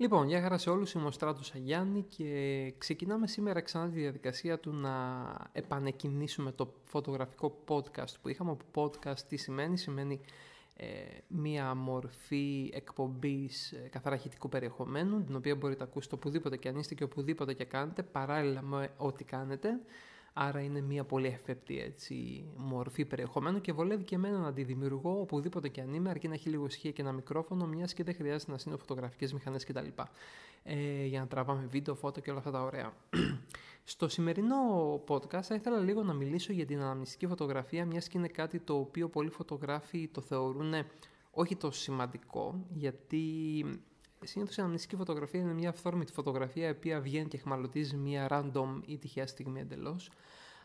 Λοιπόν, γεια χαρά σε όλους, είμαι ο Στράτος Αγιάννη και ξεκινάμε σήμερα ξανά τη διαδικασία του να επανεκκινήσουμε το φωτογραφικό podcast που είχαμε. Podcast τι σημαίνει, σημαίνει ε, μία μορφή εκπομπής ε, καθαρά περιεχομένου, την οποία μπορείτε να ακούσετε οπουδήποτε και αν είστε και οπουδήποτε και κάνετε, παράλληλα με ό,τι κάνετε. Άρα είναι μια πολύ ευπέπτη έτσι, μορφή περιεχομένου και βολεύει και εμένα να τη δημιουργώ οπουδήποτε και αν είμαι, αρκεί να έχει λίγο ισχύ και ένα μικρόφωνο, μιας και δεν χρειάζεται να στείλω φωτογραφικές μηχανές κτλ. Ε, για να τραβάμε βίντεο, φώτο και όλα αυτά τα ωραία. Στο σημερινό podcast θα ήθελα λίγο να μιλήσω για την αναμνηστική φωτογραφία, μιας και είναι κάτι το οποίο πολλοί φωτογράφοι το θεωρούν όχι τόσο σημαντικό, γιατί Συνήθως η αναμνηστική φωτογραφία είναι μια αυθόρμητη φωτογραφία η οποία βγαίνει και χμαλωτίζει μια random ή τυχαία στιγμή εντελώς.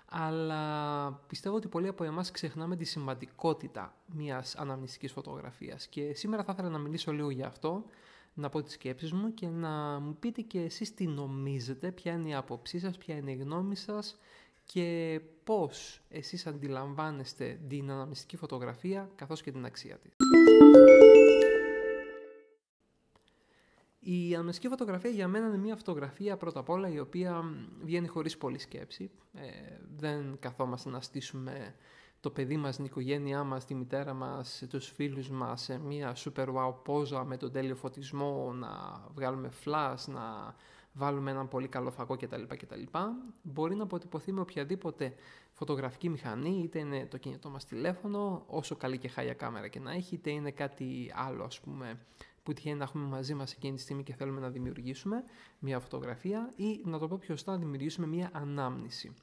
Αλλά πιστεύω ότι πολλοί από εμάς ξεχνάμε τη σημαντικότητα μιας αναμνηστικής φωτογραφίας. Και σήμερα θα ήθελα να μιλήσω λίγο για αυτό, να πω τις σκέψεις μου και να μου πείτε και εσείς τι νομίζετε, ποια είναι η άποψή σας, ποια είναι η γνώμη σας και πώς εσείς αντιλαμβάνεστε την αναμνηστική φωτογραφία καθώς και την αξία της. Η αναμνηστική φωτογραφία για μένα είναι μια φωτογραφία πρώτα απ' όλα η οποία βγαίνει χωρίς πολλή σκέψη. Ε, δεν καθόμαστε να στήσουμε το παιδί μας, την οικογένειά μας, τη μητέρα μας, τους φίλους μας σε μια super wow πόζα με τον τέλειο φωτισμό, να βγάλουμε flash, να βάλουμε έναν πολύ καλό φαγό κτλ. κτλ. Μπορεί να αποτυπωθεί με οποιαδήποτε φωτογραφική μηχανή, είτε είναι το κινητό μας τηλέφωνο, όσο καλή και χάλια κάμερα και να έχει, είτε είναι κάτι άλλο ας πούμε που τυχαίνει να έχουμε μαζί μας εκείνη τη στιγμή και θέλουμε να δημιουργήσουμε μια φωτογραφία ή να το πω πιο σωστά να δημιουργήσουμε μια ανάμνηση.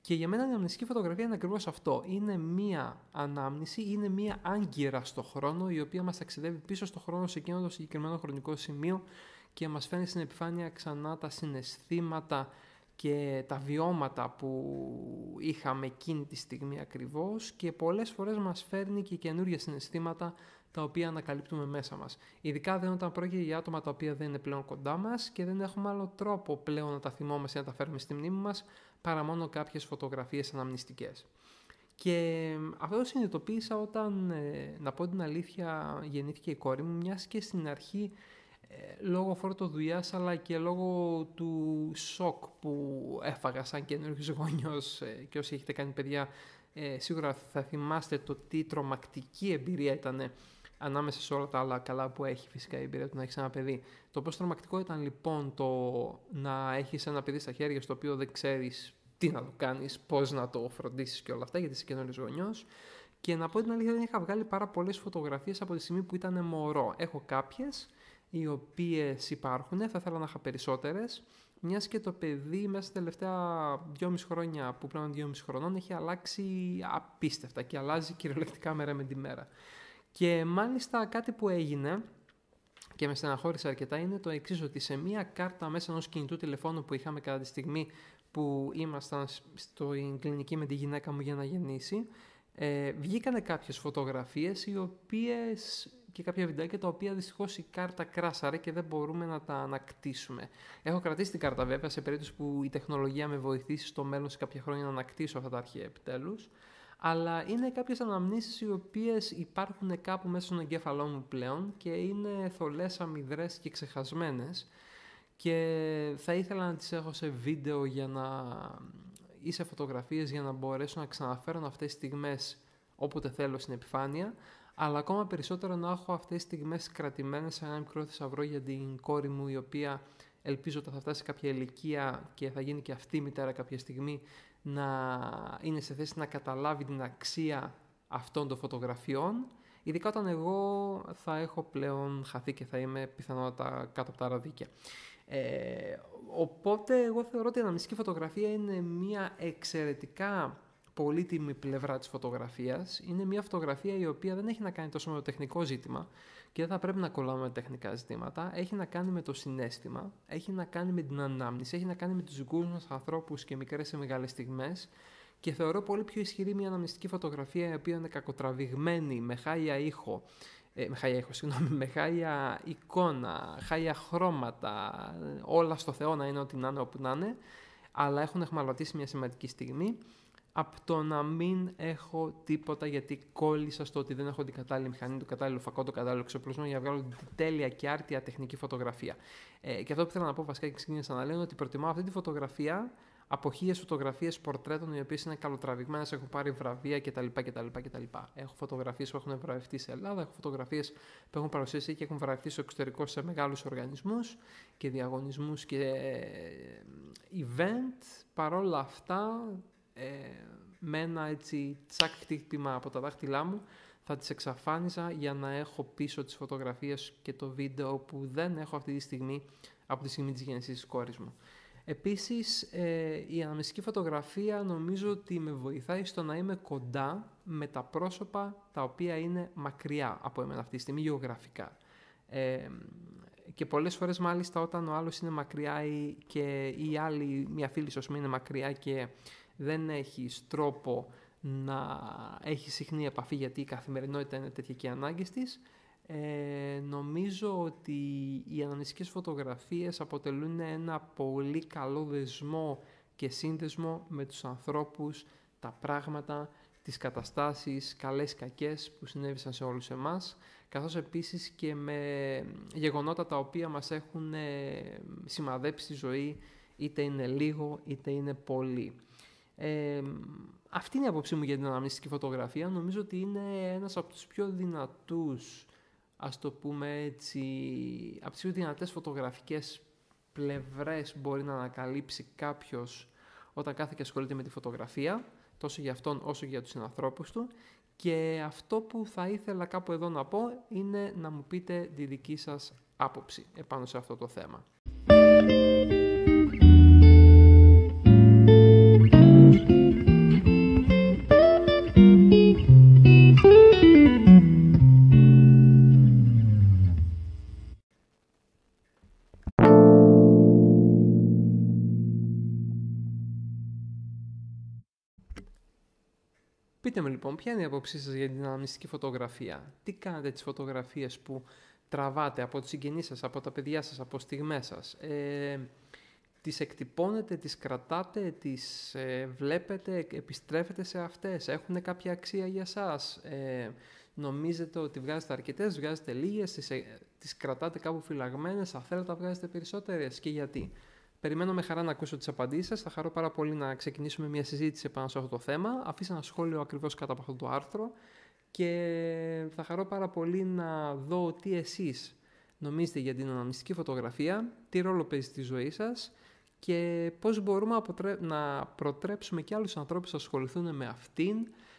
Και για μένα η αναμνηστική φωτογραφία είναι ακριβώς αυτό. Είναι μια ανάμνηση, είναι μια άγκυρα στο χρόνο η οποία μας ταξιδεύει πίσω στο χρόνο σε εκείνο το συγκεκριμένο χρονικό σημείο και μας φέρνει στην επιφάνεια ξανά τα συναισθήματα και τα βιώματα που είχαμε εκείνη τη στιγμή ακριβώς και πολλές φορές μας φέρνει και καινούργια συναισθήματα τα οποία ανακαλύπτουμε μέσα μας. Ειδικά δεν όταν πρόκειται για άτομα τα οποία δεν είναι πλέον κοντά μας και δεν έχουμε άλλο τρόπο πλέον να τα θυμόμαστε να τα φέρουμε στη μνήμη μας παρά μόνο κάποιες φωτογραφίες αναμνηστικές. Και αυτό το συνειδητοποίησα όταν, ε, να πω την αλήθεια, γεννήθηκε η κόρη μου, μιας και στην αρχή ε, λόγω φόρτο δουλειά αλλά και λόγω του σοκ που έφαγα σαν καινούργιος γονιός ε, και όσοι έχετε κάνει παιδιά ε, σίγουρα θα θυμάστε το τι τρομακτική εμπειρία ήταν ανάμεσα σε όλα τα άλλα καλά που έχει φυσικά η εμπειρία του να έχει ένα παιδί. Το πόσο τρομακτικό ήταν λοιπόν το να έχεις ένα παιδί στα χέρια στο οποίο δεν ξέρεις τι να το κάνεις, πώς να το φροντίσεις και όλα αυτά, γιατί είσαι καινούριος γονιός. Και να πω την αλήθεια, δεν είχα βγάλει πάρα πολλές φωτογραφίες από τη στιγμή που ήταν μωρό. Έχω κάποιες οι οποίες υπάρχουν, θα ήθελα να είχα περισσότερες. Μιας και το παιδί μέσα στα τελευταία 2,5 χρόνια, που πλέον 2,5 χρονών, έχει αλλάξει απίστευτα και αλλάζει κυριολεκτικά μέρα με τη μέρα. Και μάλιστα κάτι που έγινε και με στεναχώρησε αρκετά είναι το εξής ότι σε μία κάρτα μέσα ενός κινητού τηλεφώνου που είχαμε κατά τη στιγμή που ήμασταν στο κλινική με τη γυναίκα μου για να γεννήσει, ε, βγήκανε κάποιες φωτογραφίες οι οποίες και κάποια βιντεάκια τα οποία δυστυχώς η κάρτα κράσαρε και δεν μπορούμε να τα ανακτήσουμε. Έχω κρατήσει την κάρτα βέβαια σε περίπτωση που η τεχνολογία με βοηθήσει στο μέλλον σε κάποια χρόνια να ανακτήσω αυτά τα αρχεία επιτέλους αλλά είναι κάποιες αναμνήσεις οι οποίες υπάρχουν κάπου μέσα στον εγκέφαλό μου πλέον και είναι θολές, αμυδρές και ξεχασμένες. Και θα ήθελα να τις έχω σε βίντεο για να... ή σε φωτογραφίες για να μπορέσω να ξαναφέρω αυτές τις στιγμές όποτε θέλω στην επιφάνεια. Αλλά ακόμα περισσότερο να έχω αυτές τις στιγμές κρατημένες σε ένα μικρό θησαυρό για την κόρη μου η οποία ελπίζω ότι θα φτάσει σε κάποια ηλικία και θα γίνει και αυτή η μητέρα κάποια στιγμή να είναι σε θέση να καταλάβει την αξία αυτών των φωτογραφιών ειδικά όταν εγώ θα έχω πλέον χαθεί και θα είμαι πιθανότατα κάτω από τα ραδίκια. Ε, οπότε εγώ θεωρώ ότι η αναμνηστική φωτογραφία είναι μια εξαιρετικά πολύτιμη πλευρά της φωτογραφίας. Είναι μια φωτογραφία η οποία δεν έχει να κάνει τόσο με το τεχνικό ζήτημα και δεν θα πρέπει να κολλάμε με τεχνικά ζητήματα. Έχει να κάνει με το συνέστημα, έχει να κάνει με την ανάμνηση, έχει να κάνει με τους δικούς μας ανθρώπους και μικρές και μεγάλες στιγμές και θεωρώ πολύ πιο ισχυρή μια αναμνηστική φωτογραφία η οποία είναι κακοτραβηγμένη, με χάλια ήχο, ε, με χάλια ήχο, συγγνώμη, με χάλια εικόνα, χάλια χρώματα, όλα στο Θεό να είναι ό,τι να είναι, όπου να είναι, αλλά έχουν εχμαλωτήσει μια σημαντική στιγμή από το να μην έχω τίποτα γιατί κόλλησα στο ότι δεν έχω την κατάλληλη μηχανή, το κατάλληλο φακό, το κατάλληλο εξοπλισμό για να βγάλω την τέλεια και άρτια τεχνική φωτογραφία. Ε, και αυτό που θέλω να πω βασικά και ξεκίνησα να λέω ότι προτιμάω αυτή τη φωτογραφία από χίλιες φωτογραφίες πορτρέτων οι οποίες είναι καλοτραβηγμένες, έχω πάρει βραβεία κτλ. κτλ, κτλ. Έχω φωτογραφίες που έχουν βραβευτεί σε Ελλάδα, έχω φωτογραφίες που έχουν παρουσιαστεί και έχουν βραβευτεί στο εξωτερικό σε μεγάλους οργανισμούς και διαγωνισμούς και ε, event. Παρόλα αυτά, ε, με ένα έτσι τσακ χτύπημα από τα δάχτυλά μου θα τις εξαφάνιζα για να έχω πίσω τις φωτογραφίες και το βίντεο που δεν έχω αυτή τη στιγμή από τη στιγμή της γέννησης της κόρης μου. Επίσης, ε, η αναμνηστική φωτογραφία νομίζω ότι με βοηθάει στο να είμαι κοντά με τα πρόσωπα τα οποία είναι μακριά από εμένα αυτή τη στιγμή γεωγραφικά. Ε, και πολλές φορές μάλιστα όταν ο άλλος είναι μακριά ή, και η άλλη, μια φίλη σου είναι μακριά και δεν έχεις τρόπο να έχεις συχνή επαφή γιατί η καθημερινότητα είναι τέτοια και οι ανάγκες της, ε, νομίζω ότι οι αναμνηστικές φωτογραφίες αποτελούν ένα πολύ καλό δεσμό και σύνδεσμο με τους ανθρώπους, τα πράγματα, τις καταστάσεις καλές κακές που συνέβησαν σε όλους εμάς, καθώς επίσης και με γεγονότα τα οποία μας έχουν ε, σημαδέψει τη ζωή, είτε είναι λίγο είτε είναι πολύ. Ε, αυτή είναι η άποψή μου για την αναμνηστική φωτογραφία. Νομίζω ότι είναι ένας από τους πιο δυνατούς ας το πούμε έτσι, από τις πιο δυνατές φωτογραφικές πλευρές μπορεί να ανακαλύψει κάποιος όταν κάθε και ασχολείται με τη φωτογραφία, τόσο για αυτόν όσο για τους συνανθρώπους του. Και αυτό που θα ήθελα κάπου εδώ να πω είναι να μου πείτε τη δική σας άποψη επάνω σε αυτό το θέμα. Πείτε με λοιπόν, ποια είναι η άποψή σας για την αναμνηστική φωτογραφία; Τι κάνετε τις φωτογραφίες που τραβάτε από τους συγγενείς σας, από τα παιδιά σας, από στιγμές σας; Ε, τις εκτυπώνετε, τις κρατάτε, τις ε, βλέπετε, επιστρέφετε σε αυτές, έχουν κάποια αξία για σας; Ε, νομίζετε ότι βγάζετε αρκετές, βγάζετε λίγες, τις, ε, τις κρατάτε κάπου φυλαγμένες, θα θέλετε να βγάζετε περισσότερες; Και γιατί; Περιμένω με χαρά να ακούσω τις απαντήσεις σας. Θα χαρώ πάρα πολύ να ξεκινήσουμε μια συζήτηση πάνω σε αυτό το θέμα. Αφήσα ένα σχόλιο ακριβώς κάτω από αυτό το άρθρο και θα χαρώ πάρα πολύ να δω τι εσείς νομίζετε για την αναμνηστική φωτογραφία, τι ρόλο παίζει στη ζωή σας και πώς μπορούμε να προτρέψουμε και άλλους ανθρώπους να ασχοληθούν με αυτήν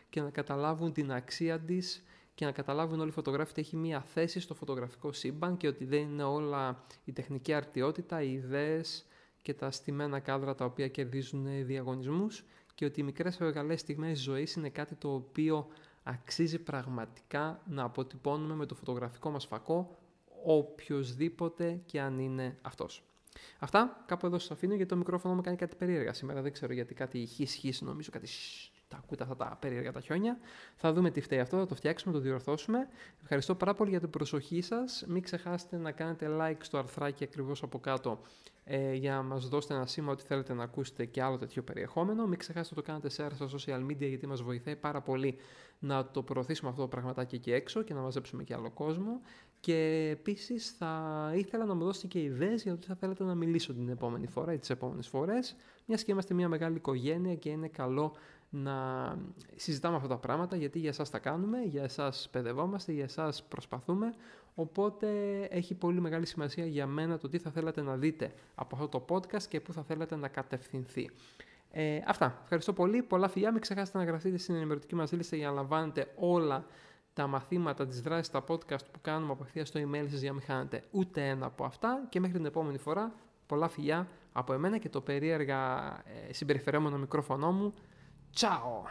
και να καταλάβουν την αξία της και να καταλάβουν όλοι οι φωτογράφοι ότι έχει μία θέση στο φωτογραφικό σύμπαν και ότι δεν είναι όλα η τεχνική αρτιότητα, οι ιδέες και τα στημένα κάδρα τα οποία κερδίζουν διαγωνισμούς και ότι οι μικρές μεγάλες στιγμές ζωής είναι κάτι το οποίο αξίζει πραγματικά να αποτυπώνουμε με το φωτογραφικό μας φακό οποιοδήποτε και αν είναι αυτός. Αυτά, κάπου εδώ σας αφήνω γιατί το μικρόφωνο μου κάνει κάτι περίεργα σήμερα, δεν ξέρω γιατί κάτι χις χις νομίζω, κάτι τα ακούτε αυτά τα περίεργα τα χιόνια. Θα δούμε τι φταίει αυτό, θα το φτιάξουμε, θα το διορθώσουμε. Ευχαριστώ πάρα πολύ για την προσοχή σας. Μην ξεχάσετε να κάνετε like στο αρθράκι ακριβώς από κάτω ε, για να μας δώσετε ένα σήμα ότι θέλετε να ακούσετε και άλλο τέτοιο περιεχόμενο. Μην ξεχάσετε να το κάνετε share στα social media γιατί μας βοηθάει πάρα πολύ να το προωθήσουμε αυτό το πραγματάκι εκεί έξω και να μαζέψουμε και άλλο κόσμο. Και επίσης θα ήθελα να μου δώσετε και ιδέες για το τι θα θέλετε να μιλήσω την επόμενη φορά ή τις επόμενες φορές, μιας και είμαστε μια μεγάλη οικογένεια και είναι καλό να συζητάμε αυτά τα πράγματα γιατί για εσάς τα κάνουμε, για εσάς παιδευόμαστε, για εσάς προσπαθούμε οπότε έχει πολύ μεγάλη σημασία για μένα το τι θα θέλατε να δείτε από αυτό το podcast και πού θα θέλατε να κατευθυνθεί. Ε, αυτά. Ευχαριστώ πολύ. Πολλά φιλιά. Μην ξεχάσετε να γραφτείτε στην ενημερωτική μας λίστα για να λαμβάνετε όλα τα μαθήματα, τις δράσεις, τα podcast που κάνουμε απευθείας στο email σας για να μην χάνετε ούτε ένα από αυτά και μέχρι την επόμενη φορά πολλά φιλιά από εμένα και το περίεργα ε, συμπεριφερόμενο μικρόφωνο μου Ciao!